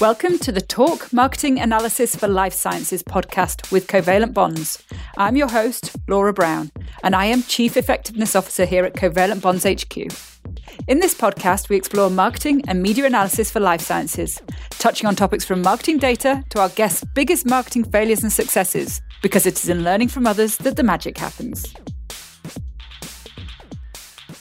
Welcome to the Talk Marketing Analysis for Life Sciences podcast with Covalent Bonds. I'm your host, Laura Brown, and I am Chief Effectiveness Officer here at Covalent Bonds HQ. In this podcast, we explore marketing and media analysis for life sciences, touching on topics from marketing data to our guests' biggest marketing failures and successes, because it is in learning from others that the magic happens.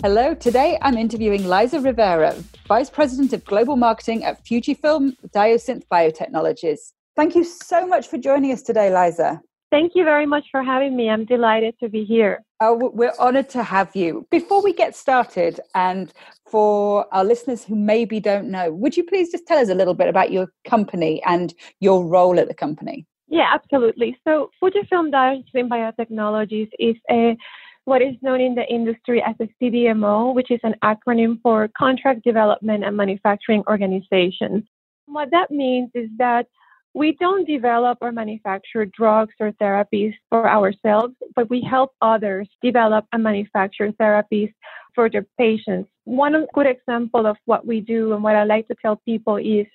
Hello, today I'm interviewing Liza Rivera, Vice President of Global Marketing at Fujifilm Diosynth Biotechnologies. Thank you so much for joining us today, Liza. Thank you very much for having me. I'm delighted to be here. Oh, we're honored to have you. Before we get started, and for our listeners who maybe don't know, would you please just tell us a little bit about your company and your role at the company? Yeah, absolutely. So, Fujifilm Diosynth Biotechnologies is a what is known in the industry as a CDMO, which is an acronym for Contract Development and Manufacturing Organization. What that means is that we don't develop or manufacture drugs or therapies for ourselves, but we help others develop and manufacture therapies for their patients. One good example of what we do and what I like to tell people is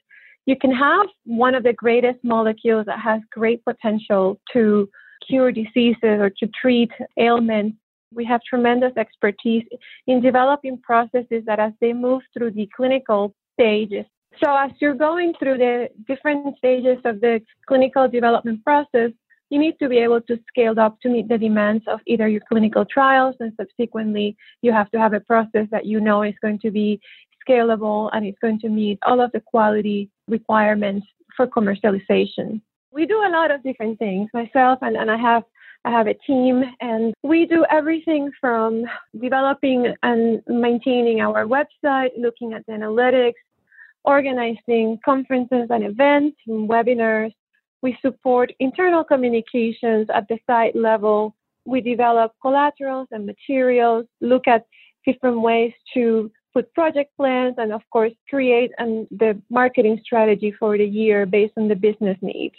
you can have one of the greatest molecules that has great potential to cure diseases or to treat ailments we have tremendous expertise in developing processes that as they move through the clinical stages. So as you're going through the different stages of the clinical development process, you need to be able to scale up to meet the demands of either your clinical trials and subsequently you have to have a process that you know is going to be scalable and it's going to meet all of the quality requirements for commercialization. We do a lot of different things. Myself and, and I have I have a team, and we do everything from developing and maintaining our website, looking at the analytics, organizing conferences and events and webinars. We support internal communications at the site level. We develop collaterals and materials, look at different ways to put project plans, and of course, create and the marketing strategy for the year based on the business needs.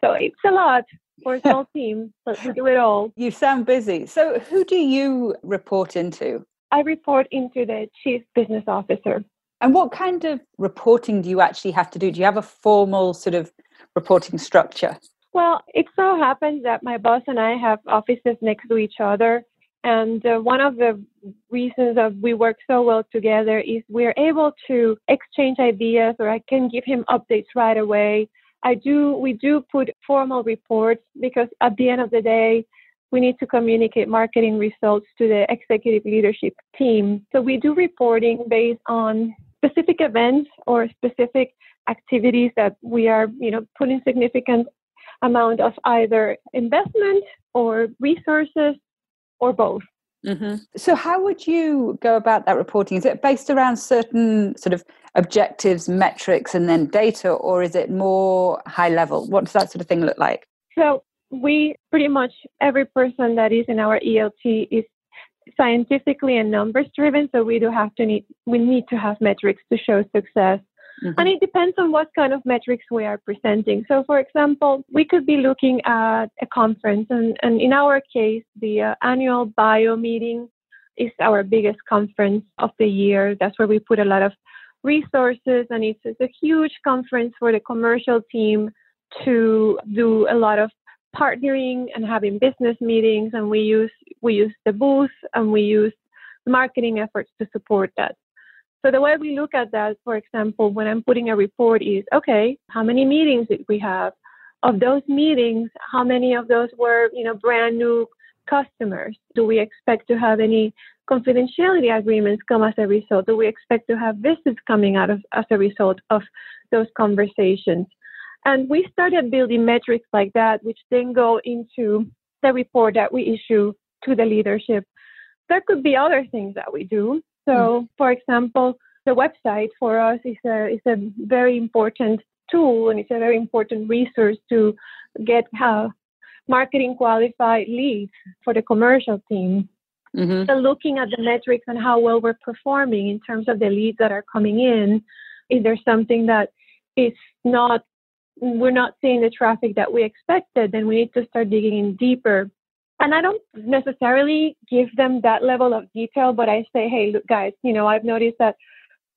So it's a lot for a small team, but we do it all. You sound busy. So, who do you report into? I report into the chief business officer. And what kind of reporting do you actually have to do? Do you have a formal sort of reporting structure? Well, it so happens that my boss and I have offices next to each other. And uh, one of the reasons that we work so well together is we're able to exchange ideas, or I can give him updates right away. I do, we do put formal reports because at the end of the day, we need to communicate marketing results to the executive leadership team. So we do reporting based on specific events or specific activities that we are, you know, putting significant amount of either investment or resources or both. Mm-hmm. So, how would you go about that reporting? Is it based around certain sort of objectives, metrics, and then data, or is it more high level? What does that sort of thing look like? So, we pretty much every person that is in our ELT is scientifically and numbers driven. So, we do have to need we need to have metrics to show success. Mm-hmm. And it depends on what kind of metrics we are presenting. So, for example, we could be looking at a conference, and, and in our case, the uh, annual bio meeting is our biggest conference of the year. That's where we put a lot of resources, and it's, it's a huge conference for the commercial team to do a lot of partnering and having business meetings. And we use we use the booth and we use marketing efforts to support that. So the way we look at that, for example, when I'm putting a report is, okay, how many meetings did we have? Of those meetings, how many of those were, you know, brand new customers? Do we expect to have any confidentiality agreements come as a result? Do we expect to have visits coming out of as a result of those conversations? And we started building metrics like that, which then go into the report that we issue to the leadership. There could be other things that we do. So, mm. for example, the website for us is a is a very important tool and it's a very important resource to get uh, marketing qualified leads for the commercial team. Mm-hmm. So, looking at the metrics and how well we're performing in terms of the leads that are coming in, if there's something that is not we're not seeing the traffic that we expected, then we need to start digging in deeper and I don't necessarily give them that level of detail, but I say, hey, look, guys, you know, I've noticed that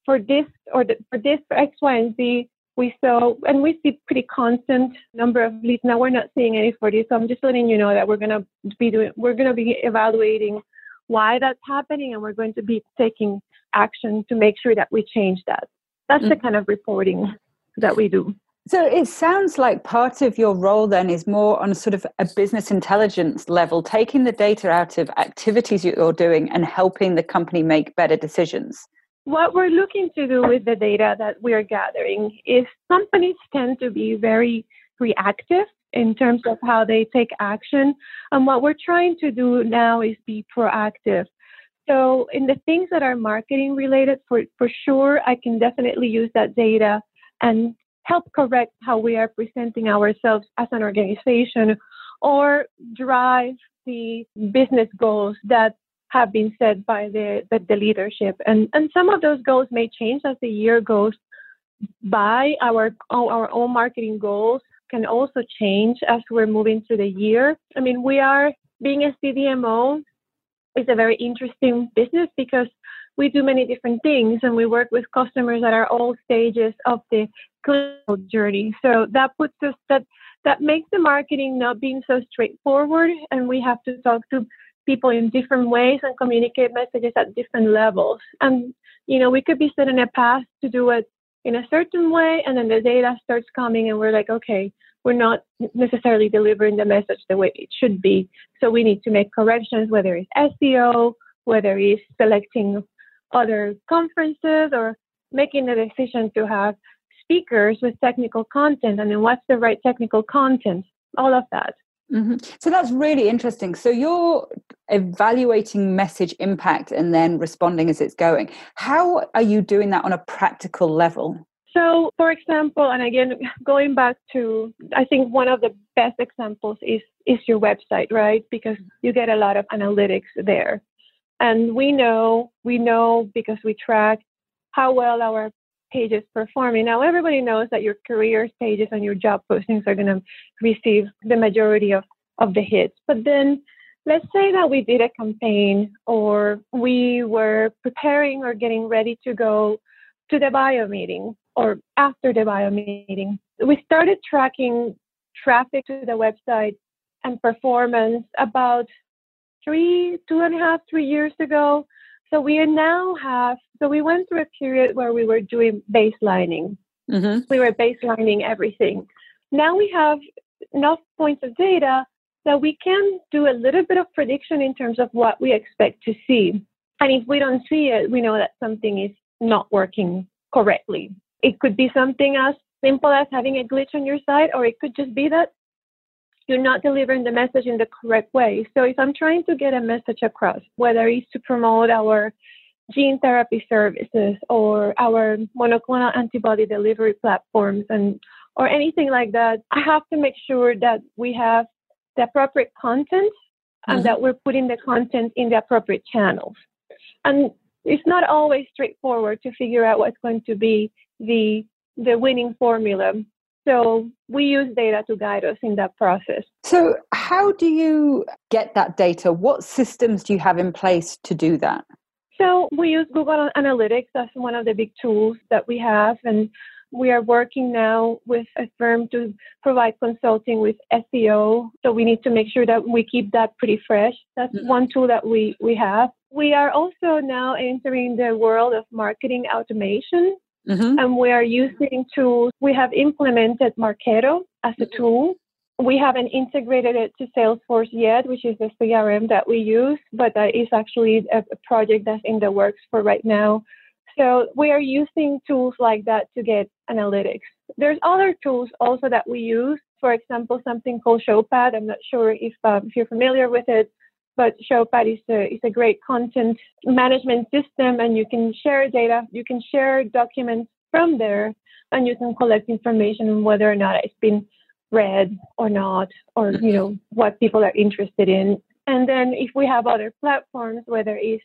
for this or the, for this for X, Y, and Z, we saw, and we see pretty constant number of leads. Now we're not seeing any for this, so I'm just letting you know that we're going to be doing, we're going to be evaluating why that's happening, and we're going to be taking action to make sure that we change that. That's mm-hmm. the kind of reporting that we do. So it sounds like part of your role then is more on sort of a business intelligence level, taking the data out of activities you're doing and helping the company make better decisions. What we're looking to do with the data that we're gathering is companies tend to be very reactive in terms of how they take action. And what we're trying to do now is be proactive. So, in the things that are marketing related, for, for sure, I can definitely use that data and help correct how we are presenting ourselves as an organization or drive the business goals that have been set by the, the, the, leadership. And, and some of those goals may change as the year goes by. Our, our own marketing goals can also change as we're moving through the year. I mean, we are being a CDMO is a very interesting business because we do many different things and we work with customers at all stages of the clinical journey. So that puts us that that makes the marketing not being so straightforward and we have to talk to people in different ways and communicate messages at different levels. And you know, we could be set in a path to do it in a certain way and then the data starts coming and we're like, okay, we're not necessarily delivering the message the way it should be. So we need to make corrections, whether it's SEO, whether it's selecting other conferences or making the decision to have speakers with technical content and then what's the right technical content, all of that. Mm-hmm. So that's really interesting. So you're evaluating message impact and then responding as it's going. How are you doing that on a practical level? So, for example, and again, going back to, I think one of the best examples is is your website, right? Because you get a lot of analytics there, and we know we know because we track how well our pages performing. Now, everybody knows that your careers pages and your job postings are going to receive the majority of, of the hits. But then let's say that we did a campaign or we were preparing or getting ready to go to the bio meeting or after the bio meeting. We started tracking traffic to the website and performance about three, two and a half, three years ago. So we now have, so we went through a period where we were doing baselining. Mm-hmm. We were baselining everything. Now we have enough points of data that we can do a little bit of prediction in terms of what we expect to see. And if we don't see it, we know that something is not working correctly. It could be something as simple as having a glitch on your side, or it could just be that you're not delivering the message in the correct way. So if I'm trying to get a message across, whether it's to promote our gene therapy services or our monoclonal antibody delivery platforms and or anything like that, I have to make sure that we have the appropriate content and mm-hmm. that we're putting the content in the appropriate channels. And it's not always straightforward to figure out what's going to be the the winning formula so we use data to guide us in that process. So, how do you get that data? What systems do you have in place to do that? So, we use Google Analytics as one of the big tools that we have. And we are working now with a firm to provide consulting with SEO. So, we need to make sure that we keep that pretty fresh. That's mm-hmm. one tool that we, we have. We are also now entering the world of marketing automation. Mm-hmm. And we are using tools. We have implemented Marketo as a tool. We haven't integrated it to Salesforce yet, which is the CRM that we use, but that is actually a, project that's in the works for right now. So we are using tools like that to get analytics. There's other tools also that we use. For example, something called Showpad. I'm not sure if, um, if you're familiar with it but Showpad is a, is a great content management system and you can share data, you can share documents from there and you can collect information on whether or not it's been read or not, or mm-hmm. you know what people are interested in. And then if we have other platforms, whether it's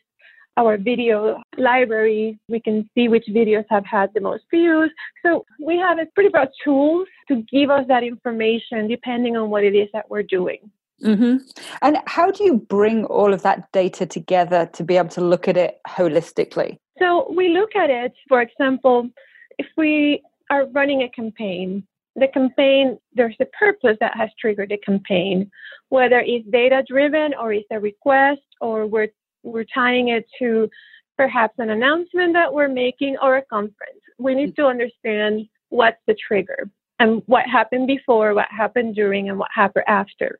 our video library, we can see which videos have had the most views. So we have a pretty broad tools to give us that information depending on what it is that we're doing. Mm-hmm. And how do you bring all of that data together to be able to look at it holistically? So we look at it, for example, if we are running a campaign, the campaign, there's a purpose that has triggered the campaign, whether it's data driven or it's a request or we're, we're tying it to perhaps an announcement that we're making or a conference. We need to understand what's the trigger and what happened before, what happened during, and what happened after.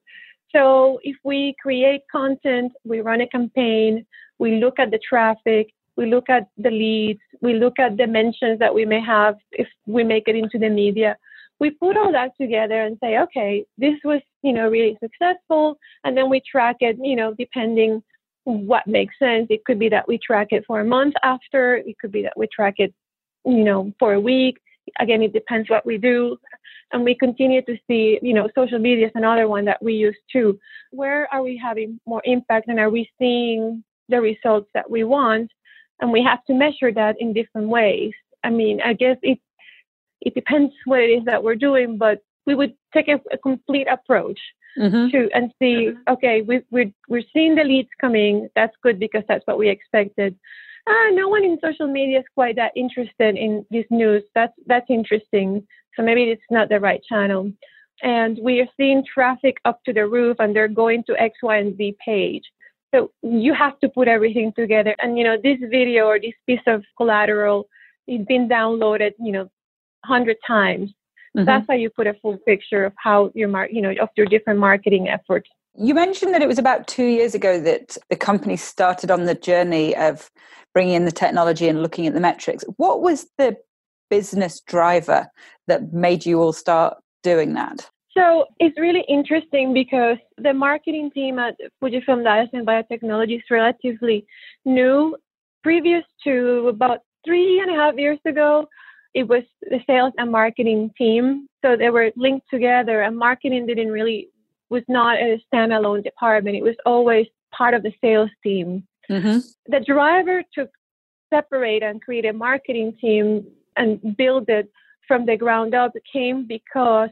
So if we create content, we run a campaign, we look at the traffic, we look at the leads, we look at the mentions that we may have if we make it into the media. We put all that together and say, okay, this was, you know, really successful. And then we track it, you know, depending what makes sense. It could be that we track it for a month after, it could be that we track it, you know, for a week. Again, it depends what we do. And we continue to see, you know, social media is another one that we use too. Where are we having more impact and are we seeing the results that we want? And we have to measure that in different ways. I mean, I guess it it depends what it is that we're doing, but we would take a, a complete approach mm-hmm. to and see, okay, we, we're, we're seeing the leads coming. That's good because that's what we expected. Uh, no one in social media is quite that interested in this news. That's that's interesting. So maybe it's not the right channel. And we are seeing traffic up to the roof, and they're going to X, Y, and Z page. So you have to put everything together. And you know, this video or this piece of collateral, it's been downloaded, you know, hundred times. Mm-hmm. That's how you put a full picture of how your mar- you know, of your different marketing efforts. You mentioned that it was about two years ago that the company started on the journey of bringing in the technology and looking at the metrics. What was the business driver that made you all start doing that? So it's really interesting because the marketing team at Fujifilm Diosynth Biotechnology is relatively new. Previous to about three and a half years ago, it was the sales and marketing team. So they were linked together, and marketing didn't really was not a standalone department. It was always part of the sales team. Mm-hmm. The driver to separate and create a marketing team and build it from the ground up came because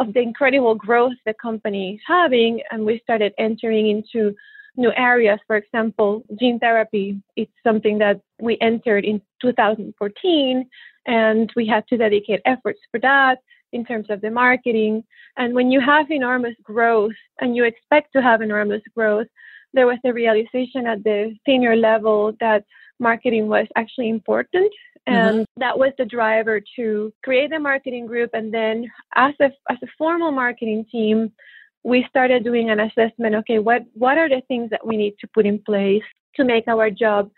of the incredible growth the company is having, and we started entering into new areas. For example, gene therapy. It's something that we entered in 2014, and we had to dedicate efforts for that in terms of the marketing. And when you have enormous growth and you expect to have enormous growth, there was a realization at the senior level that marketing was actually important. And mm-hmm. that was the driver to create a marketing group. And then as a as a formal marketing team we started doing an assessment okay what what are the things that we need to put in place to make our job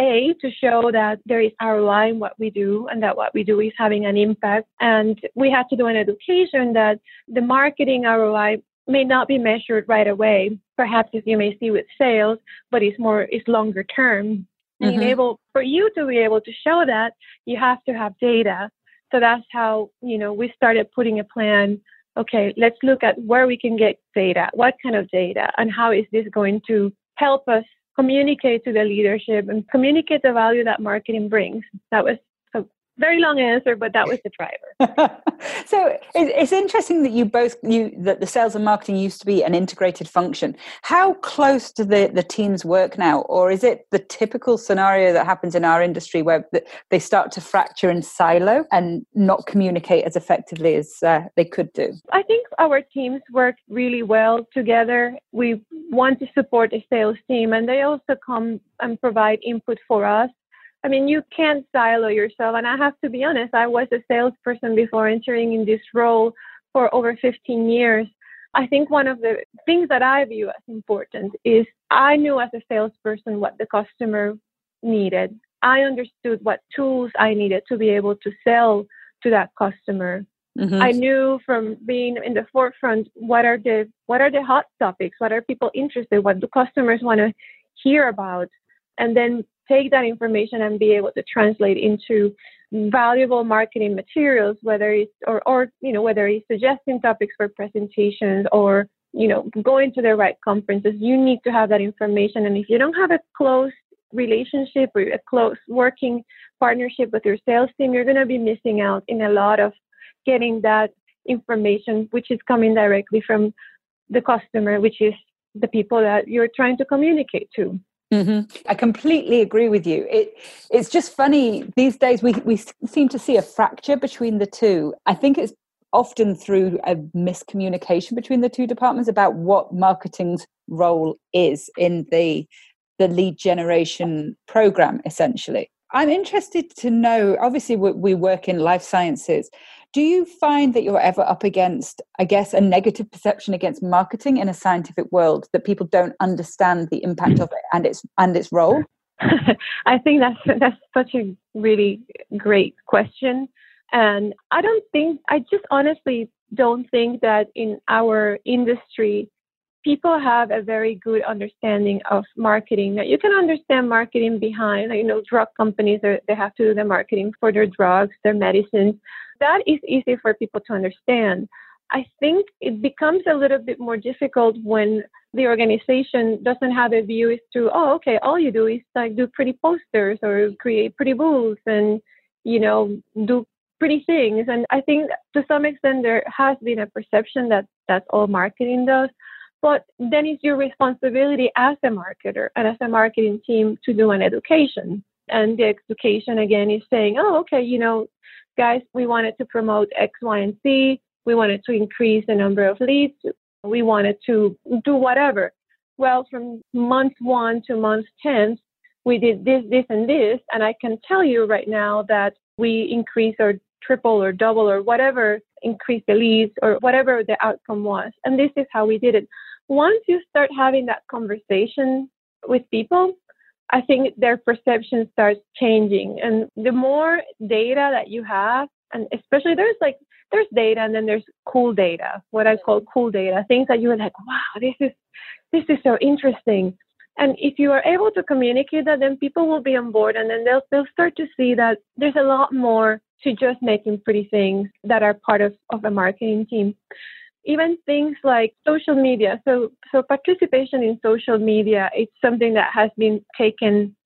a to show that there is ROI in what we do and that what we do is having an impact. And we had to do an education that the marketing ROI may not be measured right away. Perhaps as you may see with sales but it's more it's longer term and mm-hmm. able for you to be able to show that, you have to have data. So that's how, you know, we started putting a plan. Okay, let's look at where we can get data, what kind of data, and how is this going to help us communicate to the leadership and communicate the value that marketing brings. That was very long answer, but that was the driver. so it's interesting that you both knew that the sales and marketing used to be an integrated function. How close do the the teams work now, or is it the typical scenario that happens in our industry where they start to fracture and silo and not communicate as effectively as uh, they could do? I think our teams work really well together. We want to support the sales team, and they also come and provide input for us I mean, you can't silo yourself. And I have to be honest, I was a salesperson before entering in this role for over 15 years. I think one of the things that I view as important is I knew as a salesperson what the customer needed. I understood what tools I needed to be able to sell to that customer. Mm-hmm. I knew from being in the forefront what are the what are the hot topics, what are people interested, what do customers want to hear about, and then take that information and be able to translate into valuable marketing materials, whether it's or, or you know whether it's suggesting topics for presentations or you know going to the right conferences. You need to have that information, and if you don't have a close relationship or a close working partnership with your sales team, you're going to be missing out in a lot of getting that information, which is coming directly from the customer, which is the people that you're trying to communicate to. Mm-hmm. I completely agree with you. It it's just funny these days. We we seem to see a fracture between the two. I think it's often through a miscommunication between the two departments about what marketing's role is in the the lead generation program. Essentially, I'm interested to know. Obviously, we, we work in life sciences. Do you find that you're ever up against, I guess, a negative perception against marketing in a scientific world that people don't understand the impact of it and its and its role? I think that's that's such a really great question, and I don't think I just honestly don't think that in our industry people have a very good understanding of marketing. Now, you can understand marketing behind, you know, drug companies, are, they have to do the marketing for their drugs, their medicines that is easy for people to understand. I think it becomes a little bit more difficult when the organization doesn't have a view as to, oh, okay, all you do is like do pretty posters or create pretty booths and, you know, do pretty things. And I think to some extent there has been a perception that that's all marketing does. But then it's your responsibility as a marketer and as a marketing team to do an education. And the education again is saying, oh, okay, you know, guys, we wanted to promote X, Y, and Z. We wanted to increase the number of leads. We wanted to do whatever. Well, from month one to month 10, we did this, this, and this. And I can tell you right now that we increased or triple or double or whatever, increase the leads or whatever the outcome was. And this is how we did it. Once you start having that conversation with people, I think their perception starts changing. And the more data that you have, and especially there's like there's data and then there's cool data, what I call cool data, things that you're like, wow, this is this is so interesting. And if you are able to communicate that, then people will be on board and then they'll they'll start to see that there's a lot more to just making pretty things that are part of, of a marketing team even things like social media. So, so participation in social media, it's something that has been taken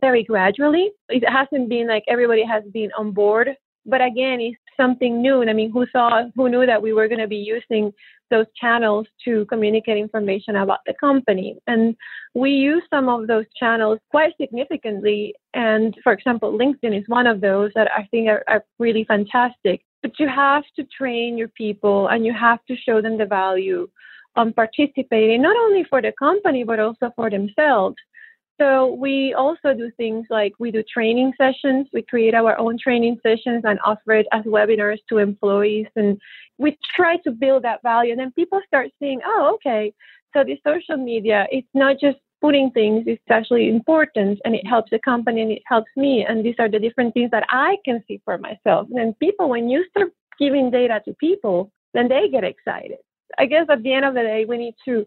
very gradually. It hasn't been like everybody has been on board, but again, it's something new. And I mean, who saw, who knew that we were going to be using those channels to communicate information about the company? And we use some of those channels quite significantly. And for example, LinkedIn is one of those that I think are, are really fantastic but you have to train your people and you have to show them the value on participating, not only for the company, but also for themselves. So we also do things like we do training sessions. We create our own training sessions and offer it as webinars to employees. And we try to build that value. And then people start seeing, oh, okay, so the social media, it's not just putting things is actually important and it helps the company and it helps me. And these are the different things that I can see for myself. And people, when you start giving data to people, then they get excited. I guess at the end of the day, we need to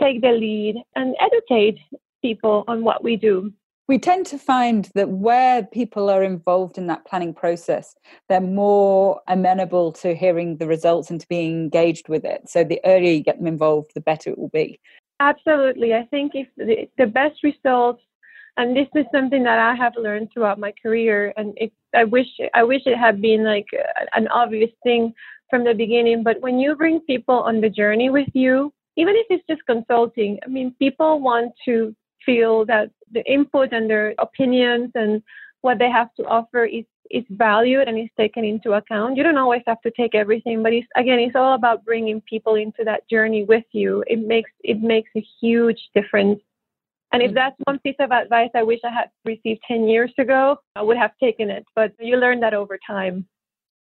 take the lead and educate people on what we do. We tend to find that where people are involved in that planning process, they're more amenable to hearing the results and to being engaged with it. So the earlier you get them involved, the better it will be. Absolutely. I think if the, the best results, and this is something that I have learned throughout my career, and it, I wish I wish it had been like an obvious thing from the beginning. But when you bring people on the journey with you, even if it's just consulting, I mean, people want to feel that the input and their opinions and what they have to offer is is valued and is taken into account. You don't always have to take everything, but it's again, it's all about bringing people into that journey with you. It makes it makes a huge difference. And if mm-hmm. that's one piece of advice I wish I had received 10 years ago, I would have taken it. But you learn that over time.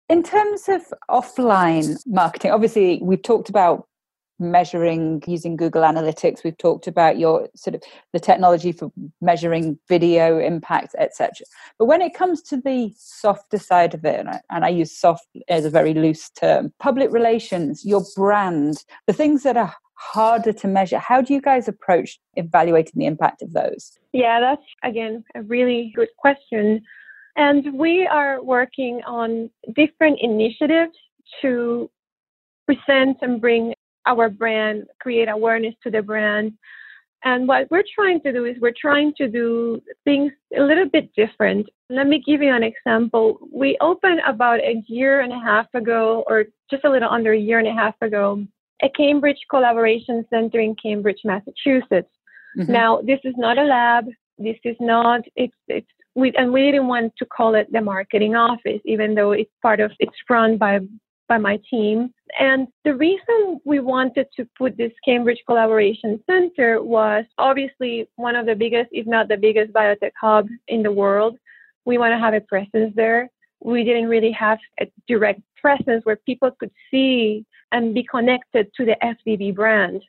In terms of offline marketing, obviously we've talked about measuring using Google Analytics. We've talked about your sort of the technology for measuring video impact, etc. But when it comes to the softer side of it, and I, and I use soft as a very loose term, public relations, your brand, the things that are harder to measure. How do you guys approach evaluating the impact of those? Yeah, that's again a really good question. And we are working on different initiatives to present and bring our brand, create awareness to the brand. And what we're trying to do is we're trying to do things a little bit different. Let me give you an example. We opened about a year and a half ago, or just a little under a year and a half ago, a Cambridge Collaboration Center in Cambridge, Massachusetts. Mm-hmm. Now, this is not a lab. This is not, it's, it's, we, and we didn't want to call it the marketing office, even though it's part of, it's run by, by my team. And the reason we wanted to put this Cambridge Collaboration Center was obviously one of the biggest, if not the biggest biotech hub in the world. We want to have a presence there. We didn't really have a direct presence where people could see and be connected to the FDB brand.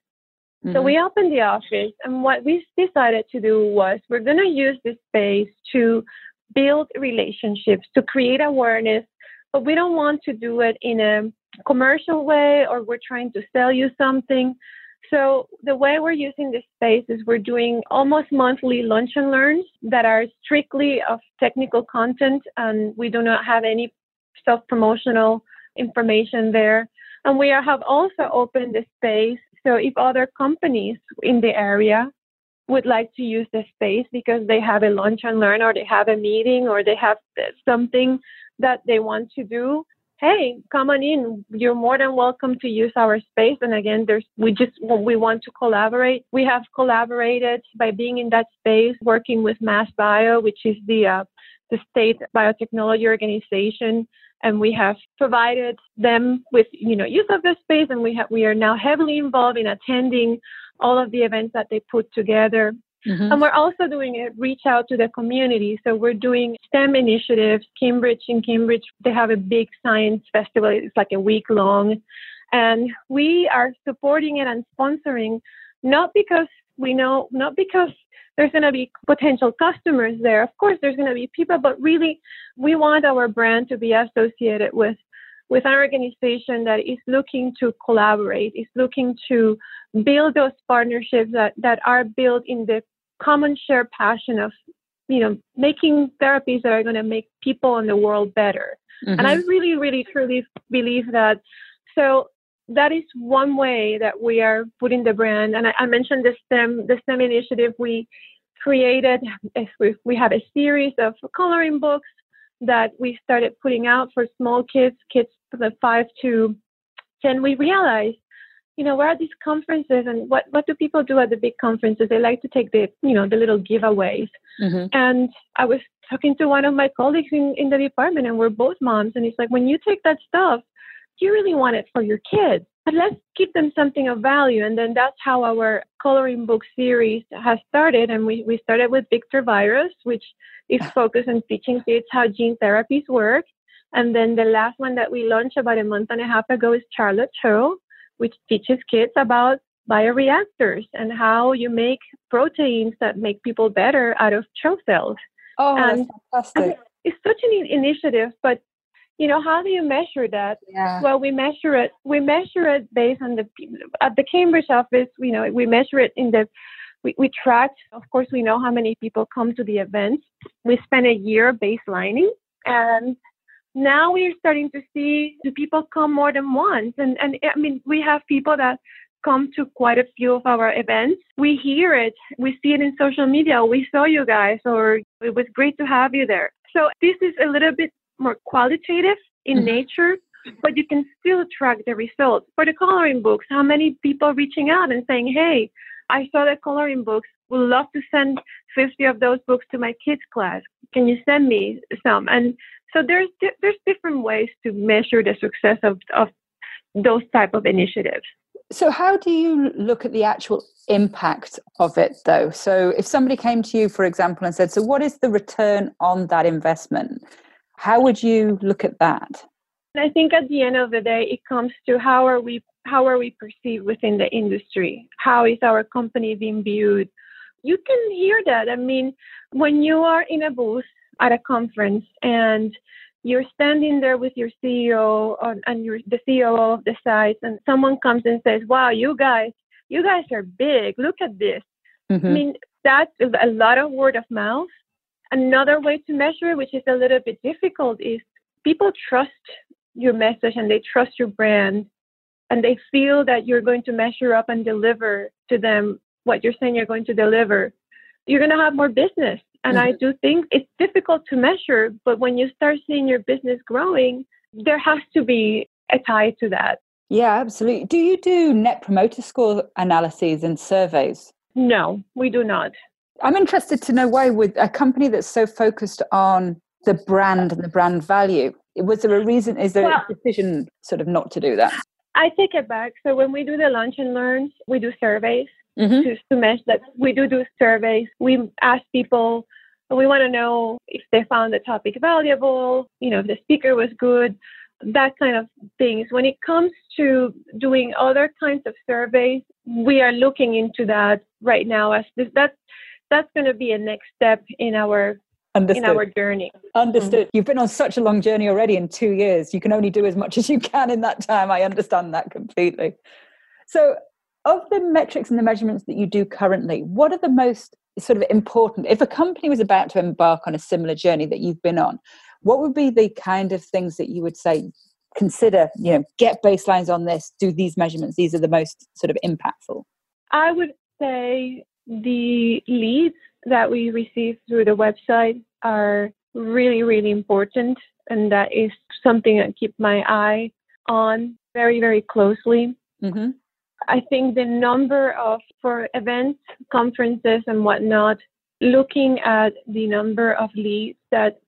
Mm-hmm. So we opened the office, and what we decided to do was we're going to use this space to build relationships, to create awareness, but we don't want to do it in a commercial way or we're trying to sell you something. So the way we're using this space is we're doing almost monthly lunch and learns that are strictly of technical content and we do not have any self-promotional information there. And we have also opened the space so if other companies in the area would like to use the space because they have a lunch and learn or they have a meeting or they have something that they want to do, hey, come on in. You're more than welcome to use our space. And again, there's we just we want to collaborate. We have collaborated by being in that space, working with MassBio, which is the uh, the state biotechnology organization and we have provided them with you know use of the space and we have we are now heavily involved in attending all of the events that they put together mm-hmm. and we're also doing a reach out to the community so we're doing stem initiatives cambridge in cambridge they have a big science festival it's like a week long and we are supporting it and sponsoring not because we know not because there's going to be potential customers there. Of course, there's going to be people, but really, we want our brand to be associated with with an organization that is looking to collaborate, is looking to build those partnerships that, that are built in the common shared passion of, you know, making therapies that are going to make people in the world better. Mm-hmm. And I mm-hmm. really, really, truly believe that. So that is one way that we are putting the brand. And I, I mentioned the STEM, the STEM initiative. We created, we, we have a series of coloring books that we started putting out for small kids, kids from five to 10. We realized, you know, where are these conferences and what, what do people do at the big conferences? They like to take the, you know, the little giveaways. Mm-hmm. And I was talking to one of my colleagues in, in the department and we're both moms. And he's like, when you take that stuff, do you really want it for your kids but let's give them something of value. And then that's how our coloring book series has started. And we, we started with Victor Virus, which is focused on teaching kids how gene therapies work. And then the last one that we launched about a month and a half ago is Charlotte CHO, which teaches kids about bioreactors and how you make proteins that make people better out of CHO cells. Oh, and fantastic. It's such an initiative, but you know how do you measure that? Yeah. well we measure it we measure it based on the at the cambridge office you know we measure it in the we, we track of course we know how many people come to the events. We spend a year baselining and now we're starting to see do people come more than once. And and i mean we have people that come to quite a few of our events. We hear it we see it in social media we saw you guys or it was great to have you there. So this is a little bit more qualitative in mm-hmm. nature, but you can still track the results. For the coloring books, how many people reaching out and saying, hey, I saw the coloring books, would love to send 50 of those books to my kids' class. Can you send me some? And so there's there's different ways to measure the success of, of those type of initiatives. So how do you look at the actual impact of it though? So if somebody came to you, for example, and said, so what is the return on that investment? How would you look at that? I think at the end of the day, it comes to how are we how are we perceived within the industry? How is our company being viewed? You can hear that. I mean, when you are in a booth at a conference and you're standing there with your CEO and you're the CEO of the site, and someone comes and says, "Wow, you guys, you guys are big. Look at this." Mm-hmm. I mean, that's a lot of word of mouth Another way to measure, which is a little bit difficult, is people trust your message and they trust your brand and they feel that you're going to measure up and deliver to them what you're saying you're going to deliver. You're going to have more business. And mm-hmm. I do think it's difficult to measure, but when you start seeing your business growing, there has to be a tie to that. Yeah, absolutely. Do you do net promoter score analyses and surveys? No, we do not. I'm interested to know why, with a company that's so focused on the brand and the brand value, was there a reason? Is there well, a decision sort of not to do that? I take it back. So when we do the lunch and learns, we do surveys mm-hmm. to, to measure that. We do do surveys. We ask people. We want to know if they found the topic valuable. You know, if the speaker was good that kind of things. When it comes to doing other kinds of surveys, we are looking into that right now as this, that's that's going to be a next step in our Understood. in our journey. Understood. Mm-hmm. You've been on such a long journey already in two years. You can only do as much as you can in that time. I understand that completely. So, of the metrics and the measurements that you do currently, what are the most sort of important? If a company was about to embark on a similar journey that you've been on, what would be the kind of things that you would say consider you know get baselines on this do these measurements these are the most sort of impactful i would say the leads that we receive through the website are really really important and that is something i keep my eye on very very closely mm-hmm. i think the number of for events conferences and whatnot looking at the number of leads that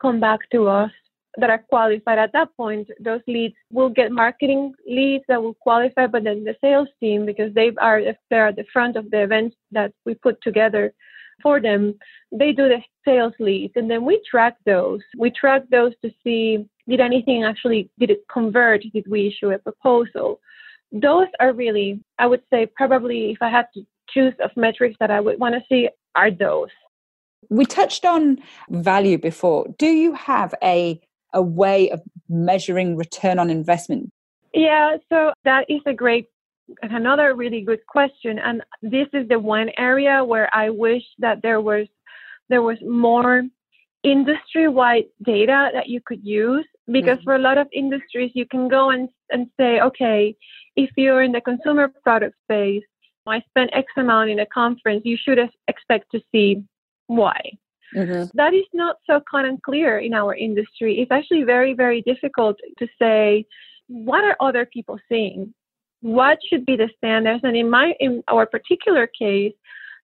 come back to us that are qualified at that point those leads will get marketing leads that will qualify but then the sales team because they are they're at the front of the events that we put together for them they do the sales leads. And then we track those. We track those to see did anything actually did it convert? Did we issue a proposal? Those are really i would say probably if i had to choose of metrics that i would want to see are those. We touched on value before. Do you have a a way of measuring return on investment? Yeah, so that is a great another really good question and this is the one area where I wish that there was there was more industry-wide data that you could use because mm-hmm. for a lot of industries you can go and, and say okay if you're in the consumer product space i spent x amount in a conference you should expect to see why. Mm-hmm. That is not so kind of clear in our industry. It's actually very, very difficult to say what are other people seeing? What should be the standards? And in my in our particular case,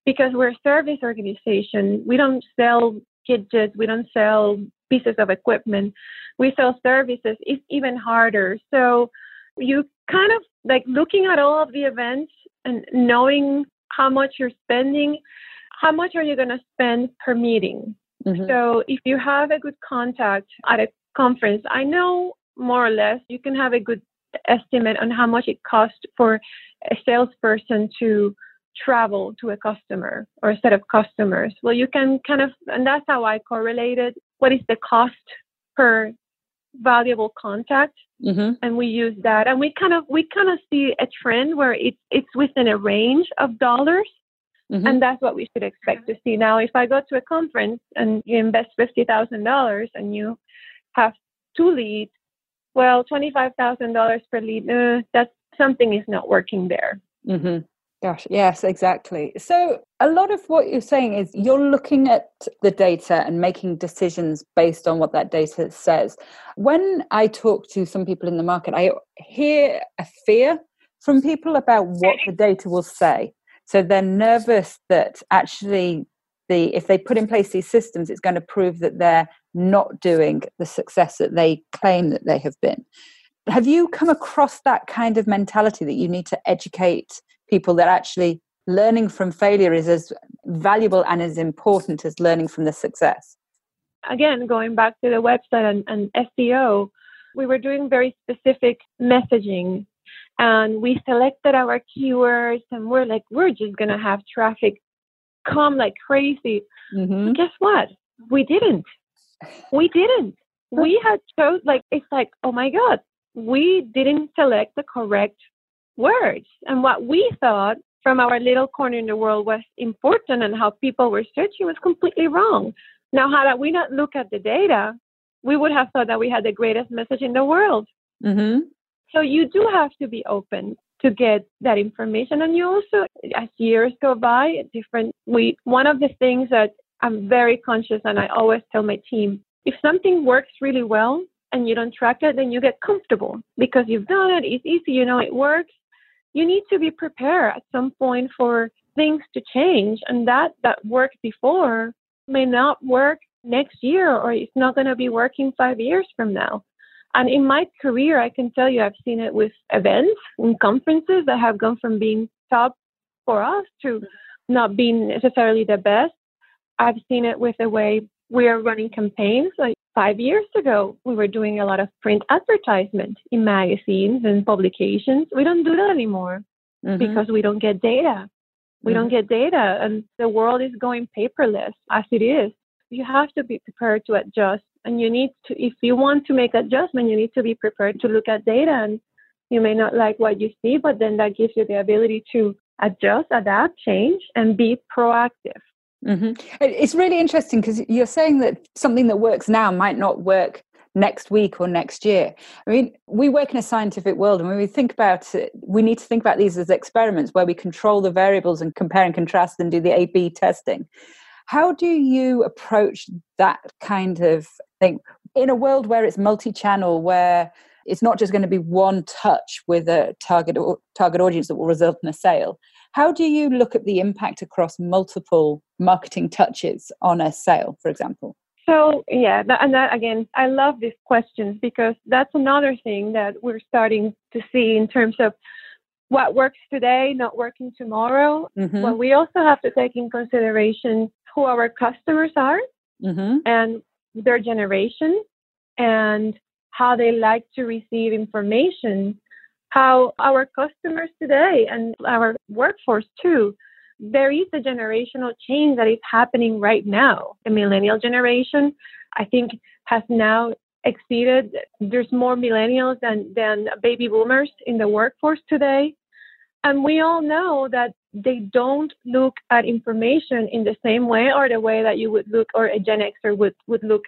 because we're a service organization, we don't sell gadgets, we don't sell pieces of equipment, we sell services. It's even harder. So you kind of like looking at all of the events and knowing how much you're spending how much are you going to spend per meeting? Mm-hmm. So if you have a good contact at a conference, I know more or less you can have a good estimate on how much it costs for a salesperson to travel to a customer or a set of customers. Well, you can kind of, and that's how I correlated what is the cost per valuable contact mm-hmm. and we use that and we kind of we kind of see a trend where it's it's within a range of dollars Mm-hmm. And that's what we should expect to see. Now, if I go to a conference and you invest $50,000 and you have two leads, well, $25,000 per lead, uh, that's something is not working there. Mm-hmm. Gosh, yes, exactly. So, a lot of what you're saying is you're looking at the data and making decisions based on what that data says. When I talk to some people in the market, I hear a fear from people about what the data will say. So they're nervous that actually the if they put in place these systems, it's going to prove that they're not doing the success that they claim that they have been. Have you come across that kind of mentality that you need to educate people that actually learning from failure is as valuable and as important as learning from the success? Again, going back to the website and, and SEO, we were doing very specific messaging and we selected our keywords and we're like we're just to have traffic come like crazy. Mm-hmm. guess what? We didn't. We didn't. We had chose like it's like oh my god we didn't select the correct words. And what we thought from our little corner in the world was important and how people were searching was completely wrong. Now had we not looked at the data we would have thought that we had the greatest message in the world. Mm-hmm. So you do have to be open to get that information. And you also, as years go by, different, we, one of the things that I'm very conscious and I always tell my team, if something works really well and you don't track it, then you get comfortable because you've done it, it's easy, you know it works. You need to be prepared at some point for things to change and that that worked before may not work next year or it's not going to be working five years from now and in my career i can tell you i've seen it with events and conferences that have gone from being top for us to not being necessarily the best i've seen it with the way we are running campaigns like five years ago we were doing a lot of print advertisement in magazines and publications we don't do that anymore mm-hmm. because we don't get data we mm-hmm. don't get data and the world is going paperless as it is. You have to be prepared to adjust and you need to if you want to make adjustment you need to be prepared to look at data and you may not like what you see but then that gives you the ability to adjust adapt change and be proactive mm-hmm. it's really interesting because you're saying that something that works now might not work next week or next year. I mean, we work in a scientific world, and when we think about it, we need to think about these as experiments where we control the variables and compare and contrast and do the A B testing. How do you approach that kind of thing in a world where it's multi channel, where it's not just going to be one touch with a target target audience that will result in a sale? How do you look at the impact across multiple marketing touches on a sale, for example? So yeah, that, and that again, I love these questions because that's another thing that we're starting to see in terms of what works today, not working tomorrow. Mm-hmm. But we also have to take in consideration who our customers are mm-hmm. and their generation and how they like to receive information. How our customers today and our workforce too there is a generational change that is happening right now. The millennial generation, I think, has now exceeded, there's more millennials than, than baby boomers in the workforce today. And we all know that they don't look at information in the same way or the way that you would look or a Gen Xer would, would look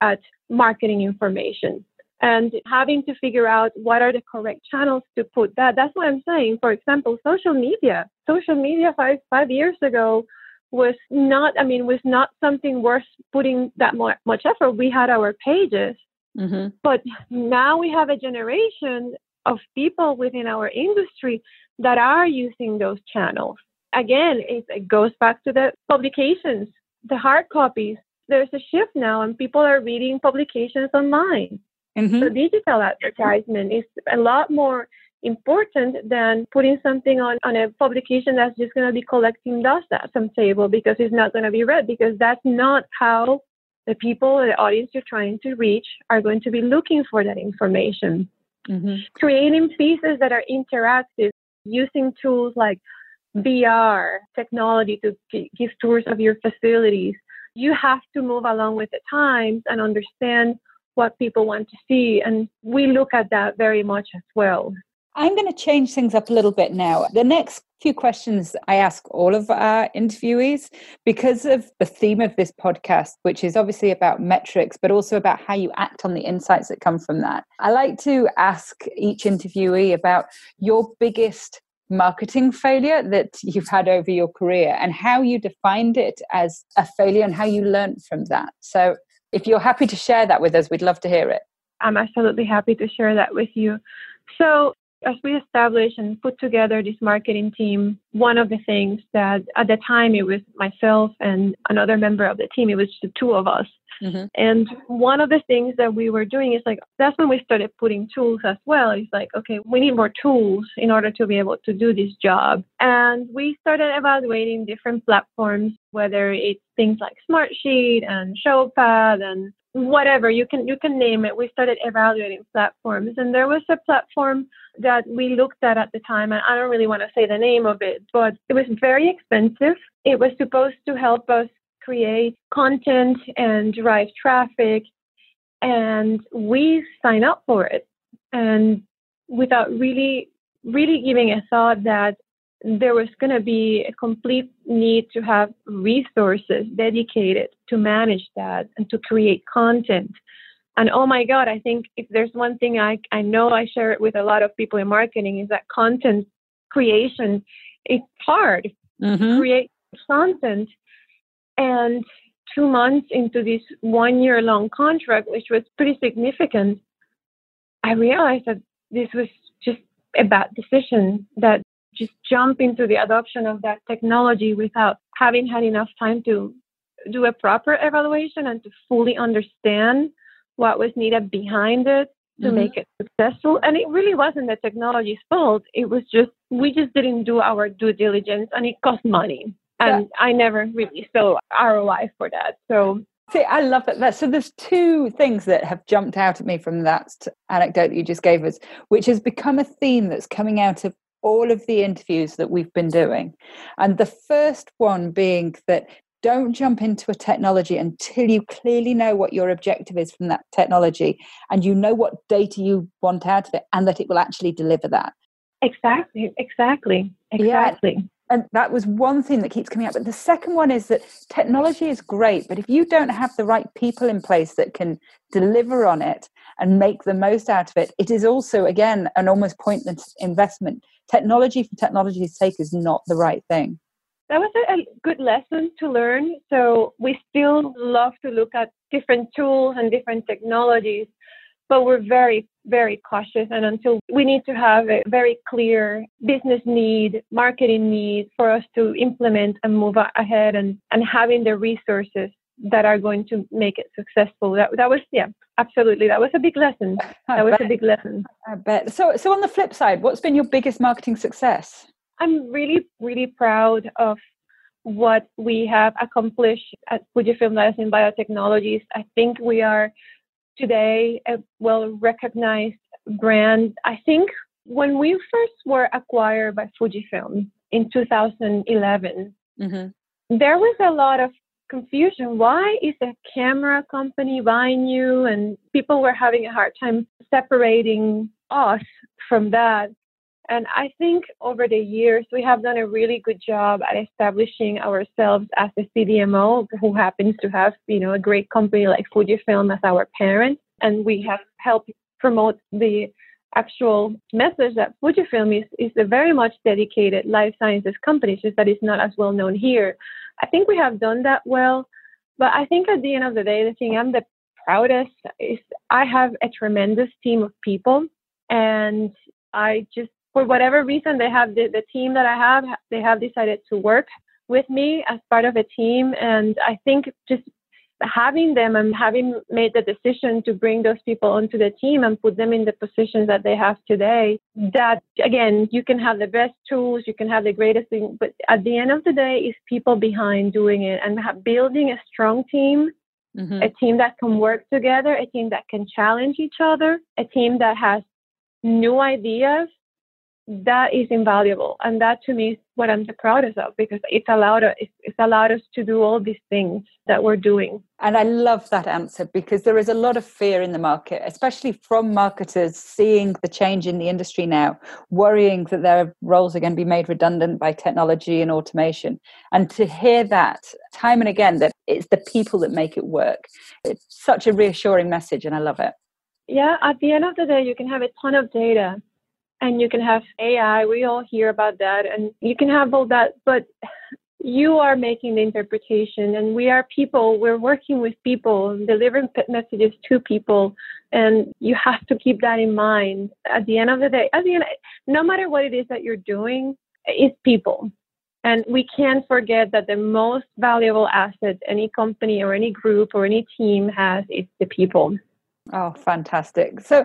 at marketing information and having to figure out what are the correct channels to put that. That's what I'm saying. For example, social media. Social media five five years ago was not. I mean, was not something worth putting that much effort. We had our pages, mm-hmm. but now we have a generation of people within our industry that are using those channels. Again, it, it goes back to the publications, the hard copies. There's a shift now, and people are reading publications online Mm-hmm. So digital advertisement is a lot more important than putting something on, on a publication that's just going to be collecting dust at some table because it's not going to be read because that's not how the people, the audience you're trying to reach are going to be looking for that information. Mm-hmm. Creating pieces that are interactive, using tools like VR technology to give tours of your facilities. You have to move along with the times and understand what people want to see. And we look at that very much as well. I'm going to change things up a little bit now. The next few questions I ask all of our interviewees because of the theme of this podcast, which is obviously about metrics, but also about how you act on the insights that come from that. I like to ask each interviewee about your biggest marketing failure that you've had over your career and how you defined it as a failure and how you learned from that. So if you're happy to share that with us, we'd love to hear it. I'm absolutely happy to share that with you. So, as we established and put together this marketing team, one of the things that at the time it was myself and another member of the team, it was the two of us. Mm-hmm. And one of the things that we were doing is like, that's when we started putting tools as well. It's like, okay, we need more tools in order to be able to do this job. And we started evaluating different platforms, whether it's things like Smartsheet and Showpad and whatever you can you can name it we started evaluating platforms and there was a platform that we looked at at the time and i don't really want to say the name of it but it was very expensive it was supposed to help us create content and drive traffic. And we sign up for it. And without really, really giving a thought that there was going to be a complete need to have resources dedicated to manage that and to create content. And oh my God, I think if there's one thing I, I know I share it with a lot of people in marketing is that content creation is hard. Mm-hmm. Create content and two months into this one year long contract, which was pretty significant, I realized that this was just a bad decision, that just jump into the adoption of that technology without having had enough time to do a proper evaluation and to fully understand what was needed behind it to mm-hmm. make it successful. And it really wasn't the technology's fault. It was just, we just didn't do our due diligence and it cost money. And yeah. I never really saw ROI for that. So See, I love it. So there's two things that have jumped out at me from that anecdote that you just gave us, which has become a theme that's coming out of all of the interviews that we've been doing. And the first one being that don't jump into a technology until you clearly know what your objective is from that technology and you know what data you want out of it and that it will actually deliver that. Exactly, exactly, exactly. Yeah. And that was one thing that keeps coming up. But the second one is that technology is great, but if you don't have the right people in place that can deliver on it and make the most out of it, it is also, again, an almost pointless investment. Technology for technology's sake is not the right thing that was a, a, good lesson to learn. So we still love to look at different tools and different technologies, but we're very, very cautious. And until we need to have a very clear business need, marketing need for us to implement and move ahead and, and having the resources that are going to make it successful. That, that was, yeah, absolutely. That was a big lesson. That was a big lesson. I bet. So, so on the flip side, what's been your biggest marketing success? I'm really, really proud of what we have accomplished at Fujifilm Diosynth Biotechnologies. I think we are today a well recognized brand. I think when we first were acquired by Fujifilm in 2011, mm-hmm. there was a lot of confusion. Why is a camera company buying you? And people were having a hard time separating us from that. And I think over the years, we have done a really good job at establishing ourselves as a CDMO who happens to have, you know, a great company like Fujifilm as our parent. And we have helped promote the actual message that Fujifilm is, is a very much dedicated life sciences company, just that it's not as well known here. I think we have done that well. But I think at the end of the day, the thing I'm the proudest is I have a tremendous team of people. And I just for whatever reason, they have the, the team that I have, they have decided to work with me as part of a team. And I think just having them and having made the decision to bring those people onto the team and put them in the positions that they have today, that again, you can have the best tools, you can have the greatest thing, but at the end of the day, is people behind doing it and building a strong team. Mm-hmm. A team that can work together, a team that can challenge each other, a team that has new ideas that is invaluable. And that to me is what i'm the proudest of because it's allowed us it's allowed us to do all these things that we're doing. And i love that answer because there is a lot of fear in the market especially from marketers seeing the change in the industry now worrying that their roles are going to be made redundant by technology and automation. And to hear that time and again that it's the people that make it work it's such a reassuring message and i love it. Yeah at the end of the day you can have a ton of data and you can have AI. We all hear about that, and you can have all that, but you are making the interpretation, and we are people. We're working with people, delivering messages to people, and you have to keep that in mind. At the end of the day, at the end, no matter what it is that you're doing, it's people. And we can't forget that the most valuable asset any company or any group or any team has is the people. Oh, fantastic. So,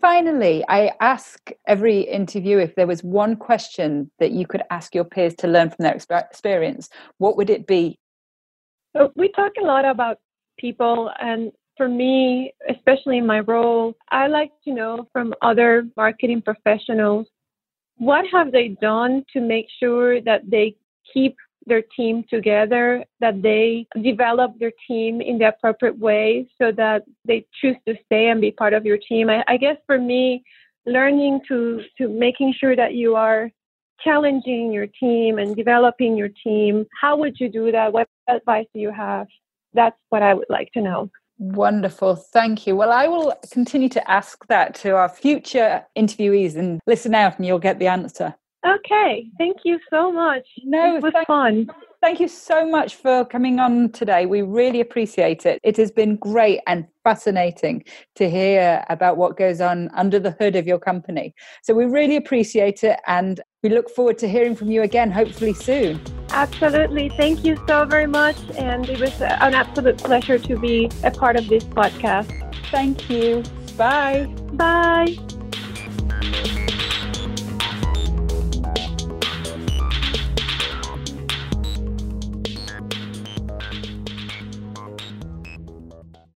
finally, I ask every interview if there was one question that you could ask your peers to learn from their experience, what would it be? So we talk a lot about people, and for me, especially in my role, I like to know from other marketing professionals what have they done to make sure that they keep their team together, that they develop their team in the appropriate way so that they choose to stay and be part of your team. I, I guess for me, learning to, to making sure that you are challenging your team and developing your team, how would you do that? What advice do you have? That's what I would like to know. Wonderful. Thank you. Well, I will continue to ask that to our future interviewees and listen out and you'll get the answer. Okay, thank you so much. No, it was fun. Thank you so much for coming on today. We really appreciate it. It has been great and fascinating to hear about what goes on under the hood of your company. So we really appreciate it and we look forward to hearing from you again, hopefully soon. Absolutely. Thank you so very much. And it was an absolute pleasure to be a part of this podcast. Thank you. Bye. Bye.